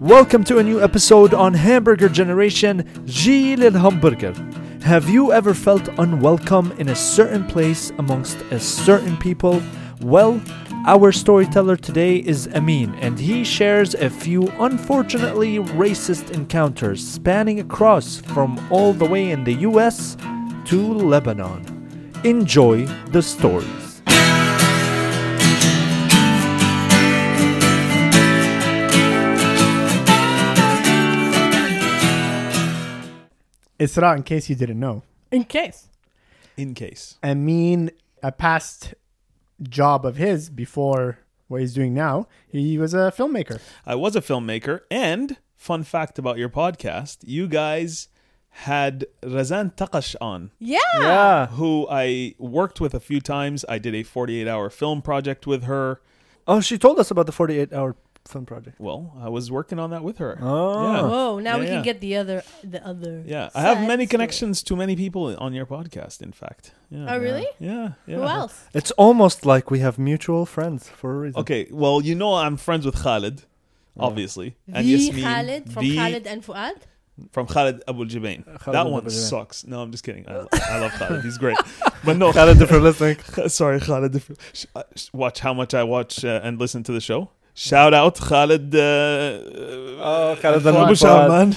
Welcome to a new episode on Hamburger Generation Gilles Hamburger. Have you ever felt unwelcome in a certain place amongst a certain people? Well, our storyteller today is Amin, and he shares a few unfortunately racist encounters spanning across from all the way in the US to Lebanon. Enjoy the stories. Isra, in case you didn't know, In case. in case. I mean, a past job of his before what he's doing now, he was a filmmaker. I was a filmmaker, and fun fact about your podcast, you guys had Razan Taqash on, Yeah. Yeah. who I worked with a few times. I did a 48 hour film project with her. Oh, she told us about the 48 hour film project. Well, I was working on that with her. Oh. Yeah. Whoa, now Yeah, we yeah. can get the other the other. Yeah, I have many connections to many people on your podcast, in fact. Yeah. Oh really? Yeah, yeah. Who else? It's almost like we have mutual friends for a reason. Okay, well, you know I'm friends with Khalid, obviously. And the Yasmin, Khalid from the- Khalid and Fuad. From Khalid Abu Jabain. Khalid that Abu one Jabain. sucks. No, I'm just kidding. I, I love Khalid. He's great. But no, Khalid, if you're listening. Sorry, Khalid. Sh- uh, Watch how much I watch uh, and listen to the show. Shout out Khalid. Uh, Oh, Khalid Abu and Fuad. Shaban.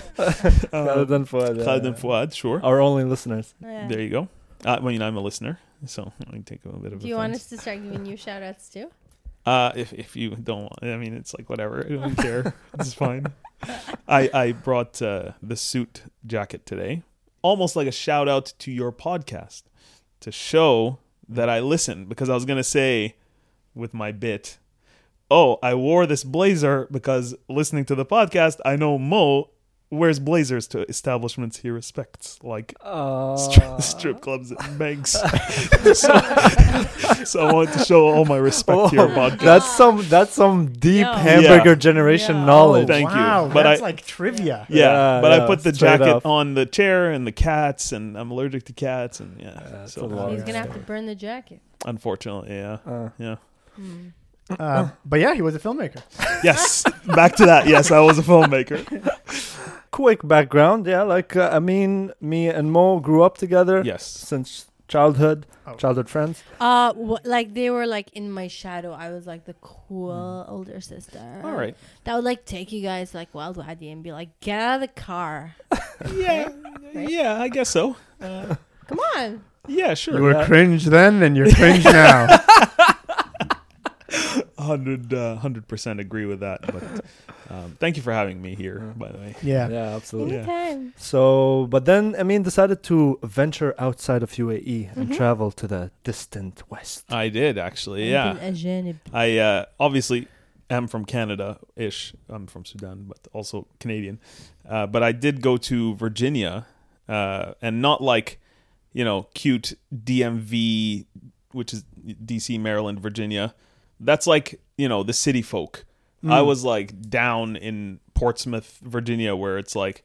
Khalid and Fuad. yeah, Khalid yeah. and Fuad, sure. Our only listeners. Yeah. There you go. Uh, I mean, I'm a listener, so I can take a bit of Do you want us to start giving you shout outs too? Uh, if, if you don't want, I mean, it's like whatever. I don't care. It's fine. I, I brought uh, the suit jacket today, almost like a shout out to your podcast to show that I listen because I was going to say with my bit, oh, I wore this blazer because listening to the podcast, I know Mo wears blazers to establishments he respects, like Uh, stri- strip clubs and banks. so, so I wanted to show all my respect to your Oh, podcast. That's some that's some deep Yo. hamburger Yeah. generation Yo. knowledge. Thank you. But that's I- like trivia. Yeah, Yeah, but yeah, I put the jacket up. on the chair and the cats, and I'm allergic to cats, and yeah. that's so a. He's gonna have to burn the jacket. unfortunately, yeah, Uh, yeah. Hmm. Uh, but yeah, he was a filmmaker. Yes, back to that. Yes, I was a filmmaker. quick background, yeah. Like uh, I mean, me and Mo grew up together Yes, since childhood, Oh. childhood friends. Uh, wh- like they were like in my shadow. I was like the cool older sister. all right. That would like take you guys like Wild Wadi and be like, get out of the car. Yeah, yeah, I guess so. Uh, Come on. yeah, sure. You were Yeah. cringe then, and you're cringe now. 100 uh, percent agree with that. But um, thank you for having me here, by the way. Yeah, yeah, absolutely. Yeah. So, but then I mean, decided to venture outside of UAE mm-hmm. and travel to the distant west. I did actually. Yeah, I uh, obviously am from Canada ish. I'm from Sudan, but also Canadian. Uh, but I did go to Virginia, uh, and not like you know cute DMV, which is DC, Maryland, Virginia that's like, you know, the city folk. I Mm. was like down in Portsmouth, Virginia, where it's like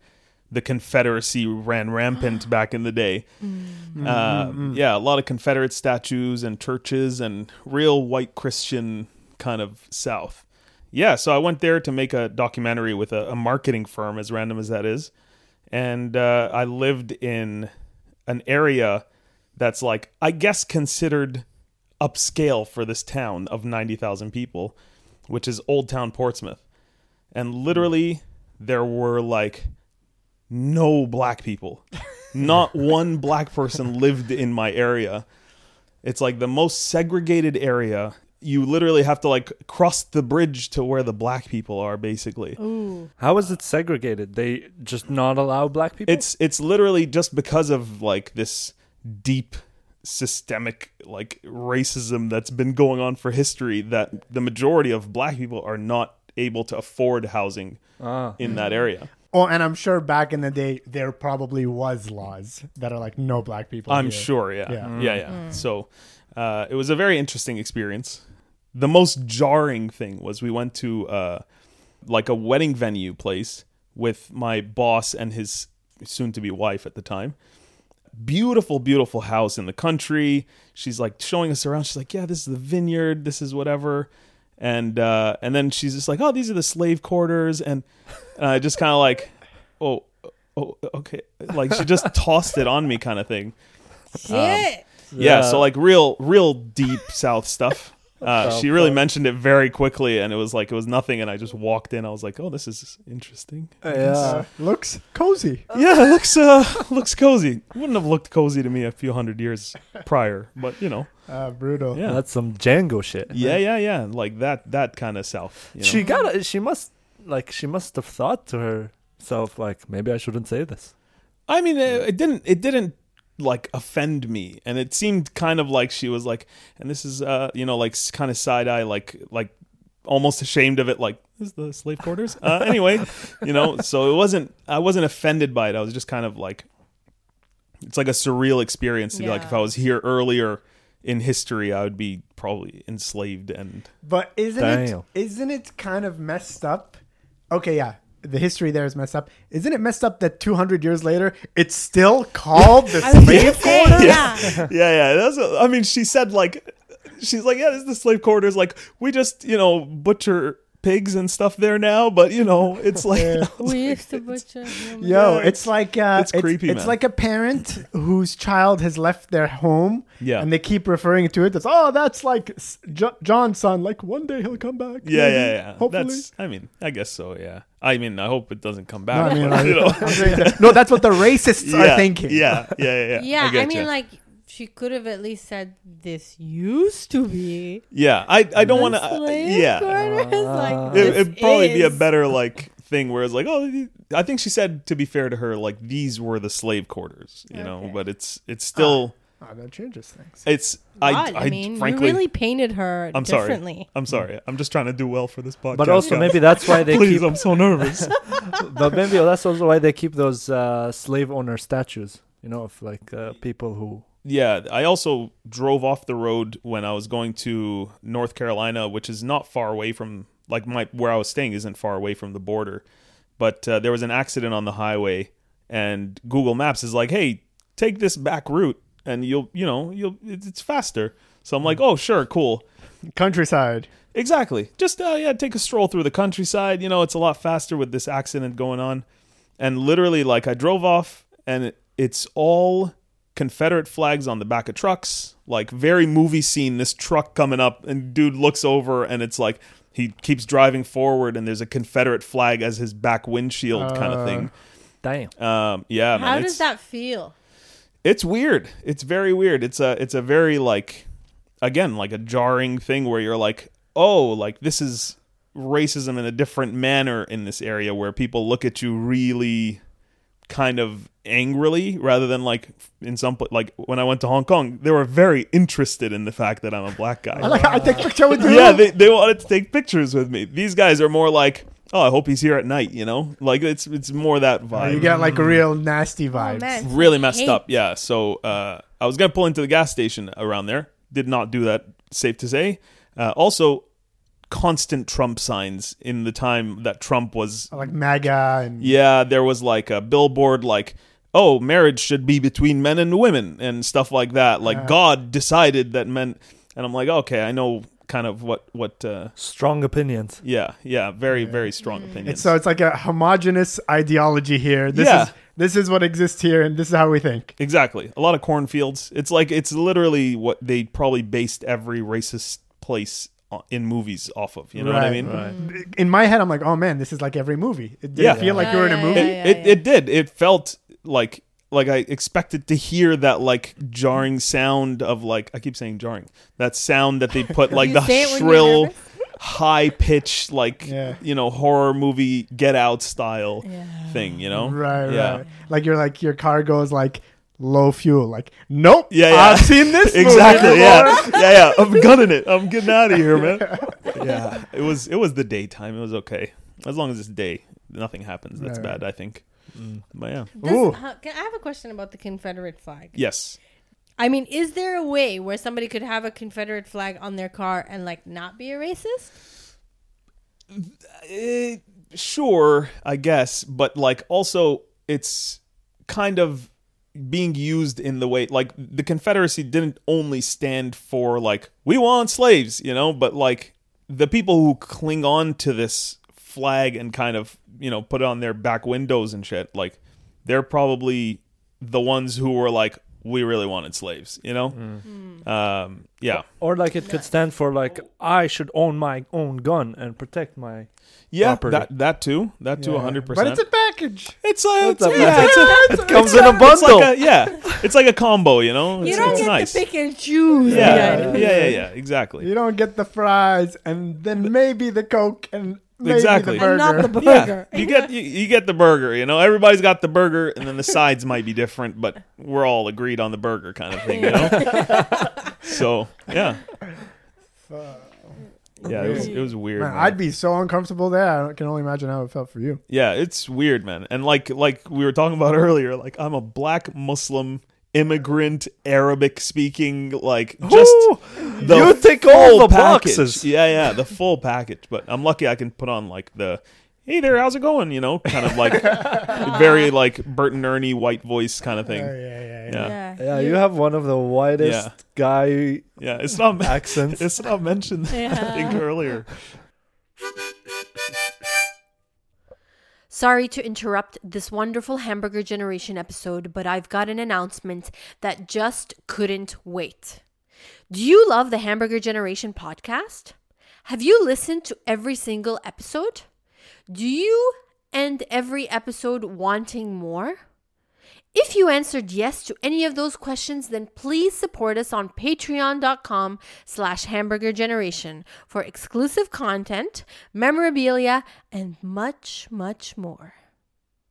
the Confederacy ran rampant back in the day. Mm, Uh, mm, mm. Yeah, a lot of Confederate statues and churches and real white Christian kind of South. Yeah, so I went there to make a documentary with a, a marketing firm, as random as that is. And uh, I lived in an area that's like, I guess, considered upscale for this town of 90,000 people, which is Old Town Portsmouth. And literally, there were like no black people. Not one black person lived in my area. It's like the most segregated area. You literally have to like cross the bridge to where the black people are basically. Ooh. How is it segregated? They just not allow black people. It's it's literally just because of like this deep systemic like racism that's been going on for history that the majority of black people are not able to afford housing ah. in that area. Oh, and I'm sure back in the day there probably was laws that are like no black people. I'm here. sure, yeah. Yeah. Yeah, yeah. So uh, it was a very interesting experience. The most jarring thing was we went to uh, like a wedding venue place with my boss and his soon to be wife at the time. Beautiful, beautiful house in the country. She's like showing us around. She's like, Yeah, this is the vineyard. This is whatever. and uh, and then she's just like, "Oh, these are the slave quarters," and uh, just kind of like, "Oh, oh, okay," like she just tossed it on me, kind of thing. Shit. Yeah, so like real, real deep South stuff. Uh, Oh, she really fuck. mentioned it very quickly, and it was like it was nothing. And I just walked in. I was like, "Oh, this is interesting." yeah. Uh, looks cozy. Yeah, it looks uh looks cozy. Wouldn't have looked cozy to me a few hundred years prior, but you know, Uh, brutal. yeah, That's some Django shit. yeah, yeah, yeah, like that that kind of self. You know? She got. She must like. She must have thought to herself like, maybe I shouldn't say this. I mean, it, it didn't. It didn't like offend me, and it seemed kind of like she was like, and this is, uh, you know, like kind of side eye, like like almost ashamed of it, like this is the slave quarters. Uh, anyway, you know, so it wasn't. I wasn't offended by it. I was just kind of like, it's like a surreal experience to be like, if I was here earlier in history, I would be probably enslaved and But isn't Damn. it isn't it kind of messed up? Okay, yeah. The history there is messed up. Isn't it messed up that 200 years later it's still called the I was gonna slave say, quarter? yeah. yeah, yeah. That's. I mean, she said like, she's like, yeah, this is the slave quarters. Like, we just you know butcher pigs and stuff there now, but you know, it's like, Yeah. We used to butcher. humans. Yo, it's like uh, it's creepy, It's man. like a parent whose child has left their home, Yeah. and they keep referring to it as, "Oh, that's like S- John's son. Like one day he'll come back." yeah, maybe, yeah, yeah. Hopefully. That's. I mean, I guess so. Yeah. I mean, I hope it doesn't come No, back. I mean, but, like, you know. I'm that- no, that's what the racists yeah, are thinking. Yeah, yeah, yeah. Yeah, Yeah, I, get mean, ya. like she could have at least said this used to be. yeah. I, I don't want to. slave yeah. quarters, like, Uh, It, it'd probably be a better like thing where it's like, oh, I think she said to be fair to her, like these were the slave quarters, you know. But it's it's still Oh, that changes things. it's I, God, I, I, mean, frankly you really painted her I'm sorry. I'm sorry. I'm just trying to do well for this podcast. But also guys. maybe that's why they Please, keep. I'm so nervous. but maybe that's also why they keep those uh, slave owner statues. You know, of like uh, people who. yeah, I also drove off the road when I was going to North Carolina, which is not far away from like my where I was staying isn't far away from the border. But uh, there was an accident on the highway, and Google Maps is like, "Hey, take this back route, and you'll you know you'll it's it's faster." So I'm like, "Oh, sure, cool." Countryside. Exactly. Just uh, yeah, take a stroll through the countryside. You know, it's a lot faster with this accident going on. And literally, like, I drove off, and it, it's all Confederate flags on the back of trucks. Like, very movie scene. This truck coming up, and dude looks over, and it's like he keeps driving forward, and there's a Confederate flag as his back windshield, kind Uh. of thing. Damn. Um, yeah, man. How it's- does that feel? It's weird. It's very weird. It's a it's a very like again like a jarring thing where you're like, "Oh, like this is racism in a different manner in this area where people look at you really kind of angrily rather than like in some like when I went to Hong Kong, they were very interested in the fact that I'm a black guy. I like. I take picture with you. yeah, they they wanted to take pictures with me. These guys are more like, "Oh, I hope he's here at night," you know? Like it's it's more that vibe you got like a real nasty vibe. Oh man, really messed hate. up. Yeah. So uh, I was gonna pull into the gas station around there. Did not do that. Safe to say. Uh, also, constant Trump signs in the time that Trump was. like MAGA and Yeah, there was like a billboard like. Oh, marriage should be between men and women and stuff like that. Like. God decided that men, and I'm like, okay, I know kind of what what. Uh, Strong opinions. yeah, yeah, very very strong opinions. It's so it's like a homogenous ideology here. This Yeah. is this is what exists here, and this is how we think. Exactly. A lot of cornfields. It's like it's literally what they probably based every racist place in movies off of. You know what I mean? Right. In my head, I'm like, oh man, this is like every movie. It did Yeah. feel like Yeah, you were in a yeah, movie. yeah, It, yeah, it, it did. It felt like like I expected to hear that like jarring sound of like I keep saying jarring. That sound that they put like the say it when you're shrill, high pitched like Yeah. you know horror movie Get Out style Yeah. thing. You know? Right, Yeah. right. Like you're like your car goes like low fuel. Like, nope. Yeah, yeah. I've seen this. exactly. before. Yeah, yeah, yeah. I'm gunning it. I'm getting out of here, man. Yeah, it was it was the daytime. It was okay as long as it's day. Nothing happens. That's Right. bad. I think. But yeah, Does- Ooh. huh, can I have a question about the Confederate flag? yes. I mean, is there a way where somebody could have a Confederate flag on their car and like not be a racist? Eh, sure, I guess, but like also it's kind of being used in the way like the Confederacy didn't only stand for like we want slaves, you know, but like the people who cling on to this flag and kind of you know put it on their back windows and shit, like they're probably the ones who were like, we really wanted slaves, you know? Um, yeah, Or like it could stand for like I should own my own gun and protect my. yeah, Property. that that too, that too, Yeah. 100% But it's a package. It's a, it's It's a, a- yeah, it's a, It comes in a it's bundle. like a, yeah, it's like a combo, you know. it's, You It's, don't it's get nice. to pick and choose. yeah, yeah, yeah, yeah, exactly. You don't get the fries and then maybe the Coke and maybe Exactly. the And burger. not the Yeah, you get you, you get the burger. You know, everybody's got the burger, and then the sides might be different, but we're all agreed on the burger kind of thing. You know. so yeah, yeah, it was it was weird. Man, man. I'd be so uncomfortable there. I can only imagine how it felt for you. Yeah, it's weird, man. And like like we were talking about earlier, like I'm a black Muslim immigrant Arabic speaking like just Ooh, the you tick all full the package. boxes. Yeah, yeah, the full package. But I'm lucky I can put on like the hey there, how's it going? You know, kind of like very like Bert and Ernie white voice kind of thing. Oh, yeah, yeah, yeah. Yeah. Yeah. Yeah, you have one of the whitest Yeah. guy Yeah, it's not accents. it's not mentioned I think earlier. Sorry to interrupt this wonderful Hamburger Generation episode, but I've got an announcement that just couldn't wait. Do you love the Hamburger Generation podcast? Have you listened to every single episode? Do you end every episode wanting more? If you answered yes to any of those questions, then please support us on patreon.com slash hamburger generation for exclusive content, memorabilia, and much, much more.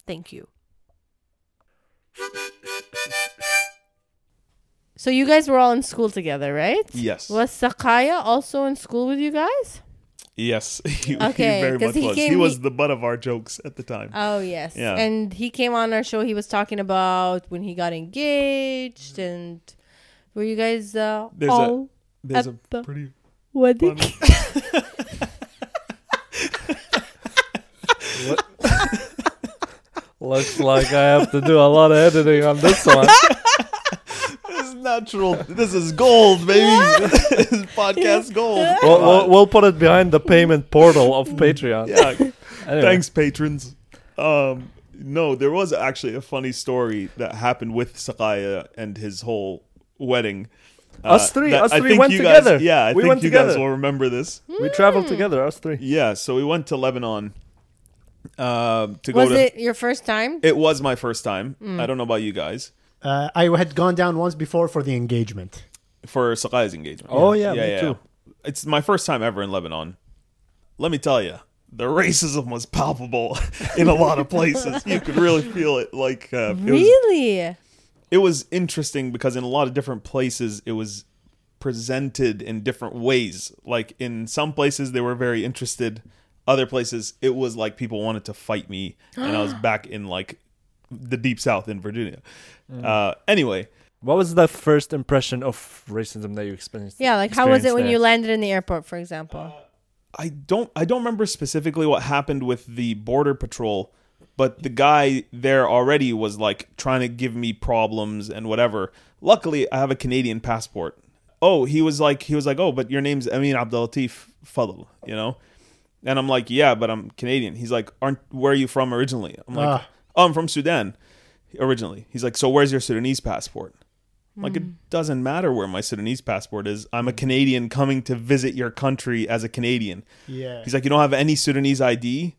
Thank you. So you guys were all in school together, right? Yes. Was Sakaya also in school with you guys? Yes. he, he Okay, very 'cause much he was. came- he was the butt of our jokes at the time. Oh yes. Yeah. And he came on our show. He was talking about when he got engaged and were you guys uh, There's a- all There's a at the pretty wedding? Looks like I have to do a lot of editing on this one. This is natural. This is gold, baby. this is podcast gold. we'll, we'll, we'll put it behind the payment portal of Patreon. yeah. Anyway. Thanks, patrons. Um, no, there was actually a funny story that happened with Sakaya and his whole wedding. Uh, Us three- that us I three think went you guys- together. yeah, I We think went you guys together. will remember this. We traveled together, us three. Yeah, so we went to Lebanon uh, to go Was to. it your first time? It was my first time. I don't know about you guys Uh, I had gone down once before for the engagement. for Sakai's engagement. Oh, yeah, me too. It's my first time ever in Lebanon. Let me tell you, the racism was palpable in a lot of places. You could really feel it. Like uh, it was really? it was interesting because in a lot of different places it was presented in different ways like in some places they were very interested other places it was like people wanted to fight me and i was back in like the deep south in virginia uh anyway What was the first impression of racism that you experienced? Yeah, like how was it experienced when you landed in the airport, for example? I don't I don't remember specifically what happened with the border patrol, but the guy there already was like trying to give me problems and whatever. Luckily, I have a Canadian passport. Oh, he was like he was like, "Oh, but your name's Amin Abdelatif Fadl," you know? And I'm like, "Yeah, but I'm Canadian." He's like, "Aren't where are you from originally?" I'm like, Ah. "Oh, I'm from Sudan originally." He's like, "So where's your Sudanese passport?" I'm Like it hmm. doesn't matter where my Sudanese passport is. I'm a hmm. Canadian coming to visit your country as a Canadian. Yeah. He's like, you don't have any Sudanese ID?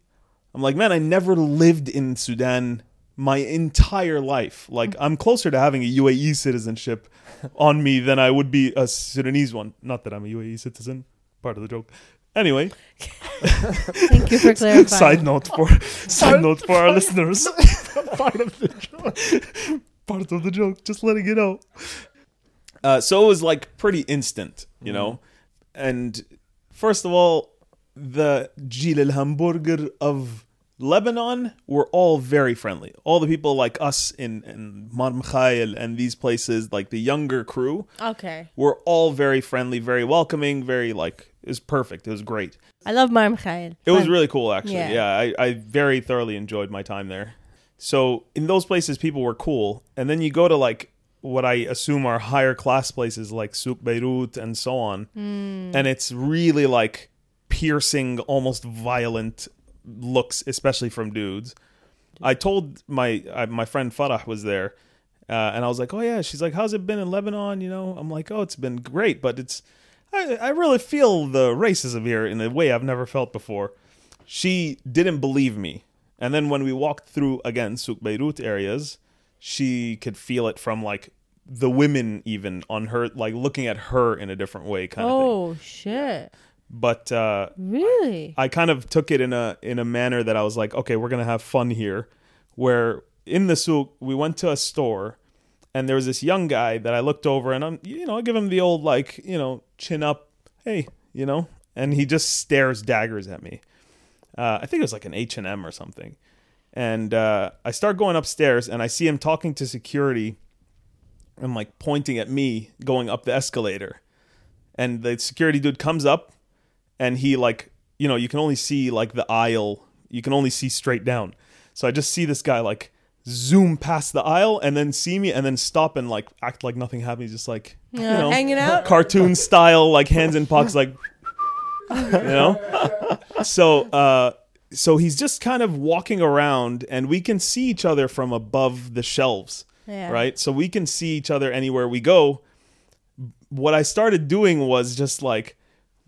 I'm like, man, I never lived in Sudan my entire life. Like, hmm. I'm closer to having a UAE citizenship on me than I would be a Sudanese one. Not that I'm a UAE citizen. Part of the joke. Anyway, Thank you for clarifying. side note for side note for our listeners. Part of the joke. Part of the joke. Just letting you know. Uh, so it was like pretty instant, you know. And first of all, the Jil al Hamburger of Lebanon were all very friendly. All the people like us in, in Mar Mikhail and these places, like the younger crew, Okay. were all very friendly, very welcoming, very like it was perfect. It was great. I love Mar Mikhail. It was really cool, actually. Yeah. Yeah, I, I very thoroughly enjoyed my time there. So in those places, people were cool, and then you go to like what I assume are higher class places like Souk Beirut and so on, Hmm. and it's really like piercing, almost violent looks, especially from dudes. I told my I, my friend Farah was there, uh, and I was like, "Oh yeah." She's like, "How's it been in Lebanon?" You know, I'm like, "Oh, it's been great, but it's I, I really feel the racism here in a way I've never felt before." She didn't believe me, and then when we walked through again Souk Beirut areas, she could feel it from like the women even on her like looking at her in a different way kind of thing. Oh shit! But uh, Really? I kind of took it in a in a manner that I was like, okay, we're gonna have fun here. Where in the souk, we went to a store, and there was this young guy that I looked over, and I'm you know I give him the old like you know chin up, hey, you know, and he just stares daggers at me. Uh, I think it was like an H and M or something, and uh, I start going upstairs, and I see him talking to security, and like pointing at me going up the escalator, and the security dude comes up and he like you know you can only see like the aisle. You can only see straight down. So i just see this guy like zoom past the aisle and then see me and then stop and like act like nothing happened He's just like you know hanging out. cartoon style like hands in pockets like you know so uh so he's just kind of walking around and we can see each other from above the shelves Yeah. right so we can see each other anywhere we go what i started doing was just like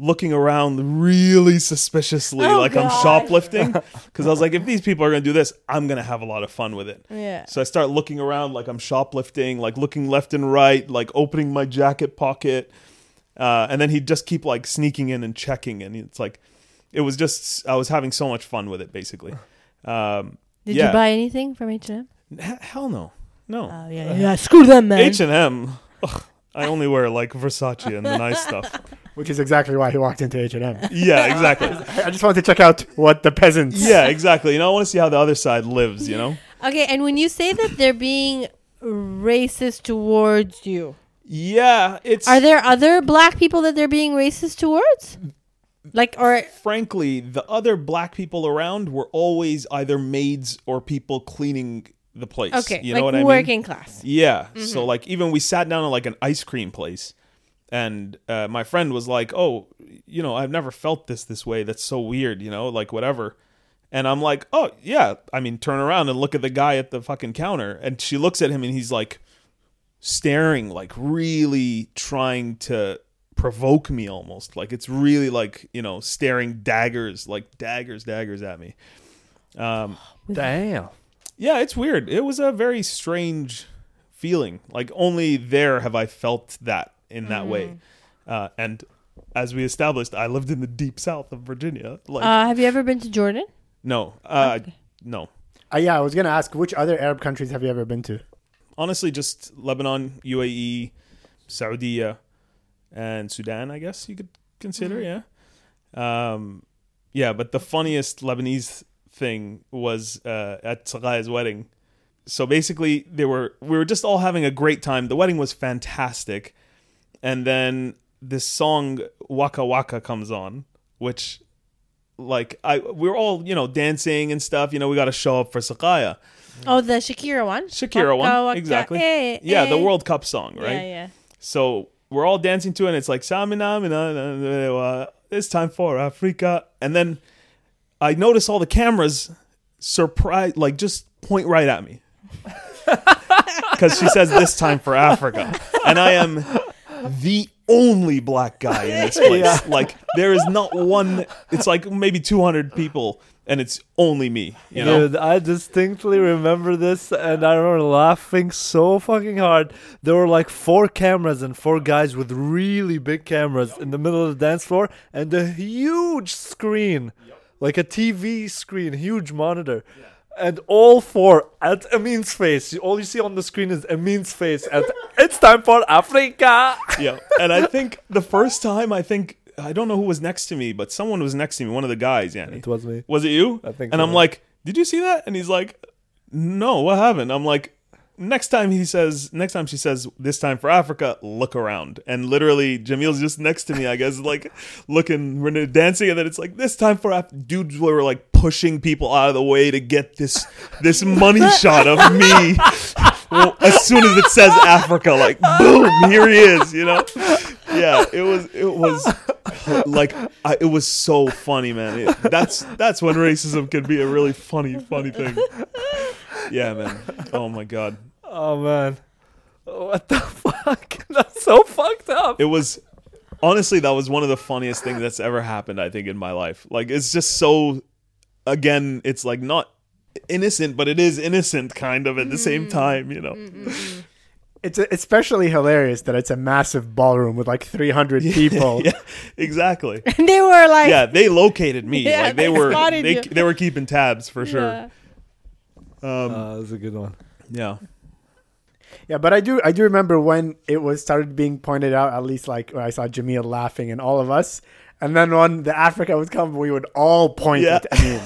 looking around really suspiciously Oh, like i'm shoplifting because i was like if these people are going to do this i'm going to have a lot of fun with it Yeah. so I start looking around like I'm shoplifting, like looking left and right, like opening my jacket pocket. Uh, and then he'd just keep like sneaking in and checking. And it's like, it was just, I was having so much fun with it, basically. Um, Did yeah. you buy anything from H and M? H- hell no. No. Oh yeah, yeah. Screw them, man. H&M. ugh, I only wear like Versace and the nice stuff. Which is exactly why he walked into H and M. Yeah, exactly. I just wanted to check out what the peasants. Yeah, exactly. You know, I want to see how the other side lives, you know? Okay, and when you say that they're being racist towards you, Yeah, it's. are there other black people that they're being racist towards? Like, or frankly, the other black people around were always either maids or people cleaning the place. okay, you know like what I mean? working class. Yeah. Mm-hmm. So like even we sat down at like an ice cream place, and uh, my friend was like, "Oh, you know, I've never felt this this way. That's so weird. You know, like whatever." And I'm like, "Oh yeah." I mean, turn around and look at the guy at the fucking counter, and she looks at him, and he's like staring, like really trying to provoke me almost like it's really like you know staring daggers like daggers daggers at me um Damn. yeah, it's weird. It was a very strange feeling. Like only there have I felt that in that way. Uh, and as we established, I lived in the deep south of Virginia. Like Uh, have you ever been to Jordan? no, uh, okay. no. Uh, yeah, I was gonna ask which other Arab countries have you ever been to? Honestly, just Lebanon, UAE, Saudi, and Sudan. I guess you could consider. Yeah. Um, yeah, but the funniest Lebanese thing was uh, at Sarai's wedding. So basically, they were we were just all having a great time. The wedding was fantastic, and then this song Waka Waka comes on, which like I we're all you know dancing and stuff. You know, we got to show up for Sakaya. Oh, the Shakira one. Shakira Waka one, exactly. eh, Yeah, the eh. World Cup song, right? Yeah, yeah. So we're all dancing to it, and it's like Samina, mina, na, na, na, it's time for Africa. And then I notice all the cameras surprise like just point right at me. Because she says this time for Africa. And I am the only black guy in this place. Like there is not one it's like maybe two hundred people and it's only me. You know? Dude, I distinctly remember this, and I remember laughing so fucking hard. There were like four cameras and four guys with really big cameras in the middle of the dance floor, and a huge screen, like a TV screen, huge monitor. And all four at Amin's face. All you see on the screen is Amin's face. At it's time for Africa. yeah. And I think the first time, I think I don't know who was next to me, but someone was next to me. One of the guys, yeah. It was me. Was it you? I think And so. I'm like, did you see that? And he's like, no, what happened? I'm like, next time he says, next time she says, this time for Africa, look around. And literally, Jamil's just next to me, I guess, like looking, we're dancing, and then it's like, this time for Africa. Dudes were like pushing people out of the way to get this this money shot of me. Well, as soon as it says Africa, like boom, here he is, you know? Yeah, it was it was like I, it was so funny, man. It, that's that's when racism can be a really funny, funny thing. Yeah, man. Oh my god, Oh man. What the fuck? That's so fucked up. it was honestly that was one of the funniest things that's ever happened. I think in my life. Like it's just so. Again, it's like not innocent, but it is innocent, kind of at the same mm-hmm. time. You know. Mm-hmm, mm-hmm. It's especially hilarious that it's a massive ballroom with like 300 people. yeah, exactly. And they were like, Yeah, they located me. Yeah, like they, they were they, you. they were keeping tabs for sure. Yeah. Um, Uh, that's a good one. yeah. Yeah, but I do I do remember when it was started being pointed out. At least like when I saw Jamil laughing and all of us, and then when the Africa was coming, we would all point Yeah. at Amin.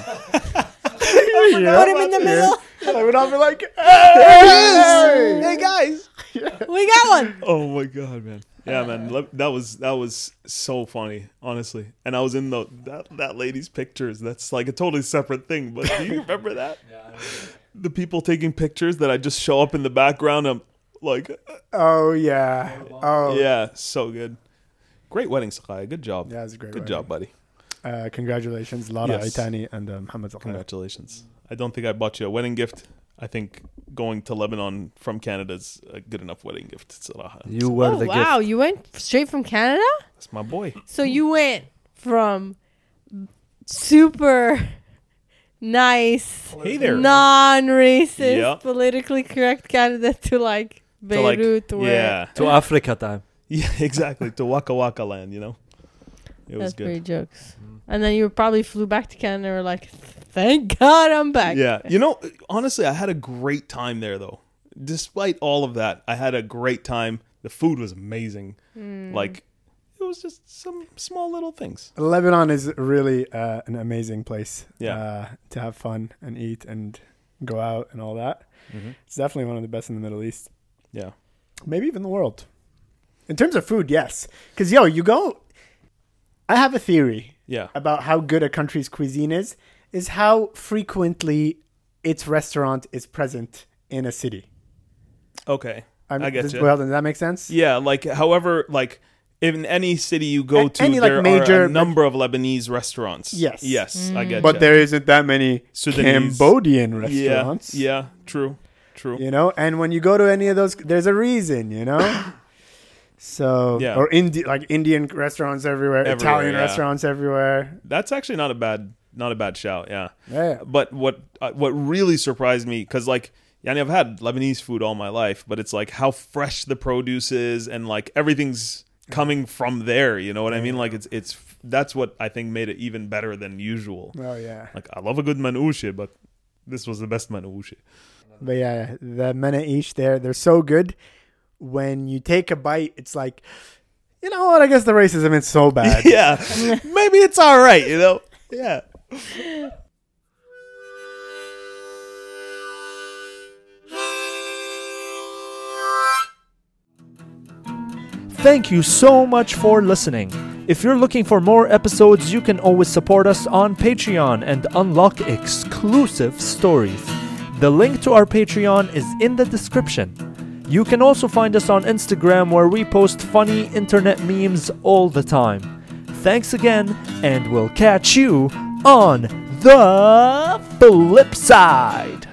Put him in the middle. And I would all be like, "Hey, Hey guys. We got one. Oh my god, man. Yeah, man. That was that was so funny, honestly. And I was in the that that lady's pictures. That's like a totally separate thing. But do you remember that? the people taking pictures that I just show up in the background. I'm like, oh yeah, oh yeah, so good. Great wedding, Sakai. Good job. Yeah, it's a great. Good wedding. job, buddy. Uh, congratulations, Lara yes. And um, uh, Mohammed Congratulations. I don't think I bought you a wedding gift. I think going to Lebanon from Canada is a good enough wedding gift. Salah. You were oh, the wow. Gift. You went straight from Canada? That's my boy. So you went from super nice, Hey there. non-racist, Yeah. politically correct Canada to like To like- Beirut, where yeah, To Africa time. yeah, exactly. To Waka Waka land, you know. It was that's good. great jokes. Mm-hmm. And then you probably flew back to Canada and were like, "Thank God I'm back." Yeah, you know, honestly, I had a great time there, though. Despite all of that, I had a great time. The food was amazing. Hmm. Like, it was just some small little things. Lebanon is really uh, an amazing place. Yeah. Uh, to have fun and eat and go out and all that. It's definitely one of the best in the Middle East. Yeah, maybe even the world. In terms of food, yes. Because, yo, you go. I have a theory yeah, about how good a country's cuisine is, is how frequently its restaurant is present in a city. okay. I'm, I you. Well, does that make sense? Yeah, like, however, like. In any city you go A- to, any, like, there are major- a number of Lebanese restaurants. Yes. yes, I get But ya. there isn't that many Sudanese. Cambodian yeah, restaurants. yeah, true, true. You know, and when you go to any of those, there's a reason, you know? So, Yeah. or Indi- like Indian restaurants everywhere, Everywhere, Italian yeah. restaurants everywhere. That's actually not a bad, not a bad shout. Yeah. Yeah. But what uh, what really surprised me because like yani I've had Lebanese food all my life, but it's like how fresh the produce is and like everything's coming from there. You know what I mean? Like it's it's that's what I think made it even better than usual. Oh, yeah. Like I love a good manouche, but this was the best manouche. But yeah, the menaish there, they're so good. When you take a bite, it's like, you know what? I guess the racism is so bad. yeah, maybe it's all right. You know? Yeah. Thank you so much for listening. If you're looking for more episodes, you can always support us on Patreon and unlock exclusive stories. The link to our Patreon is in the description. You can also find us on Instagram where we post funny internet memes all the time. Thanks again, and we'll catch you on the flip side.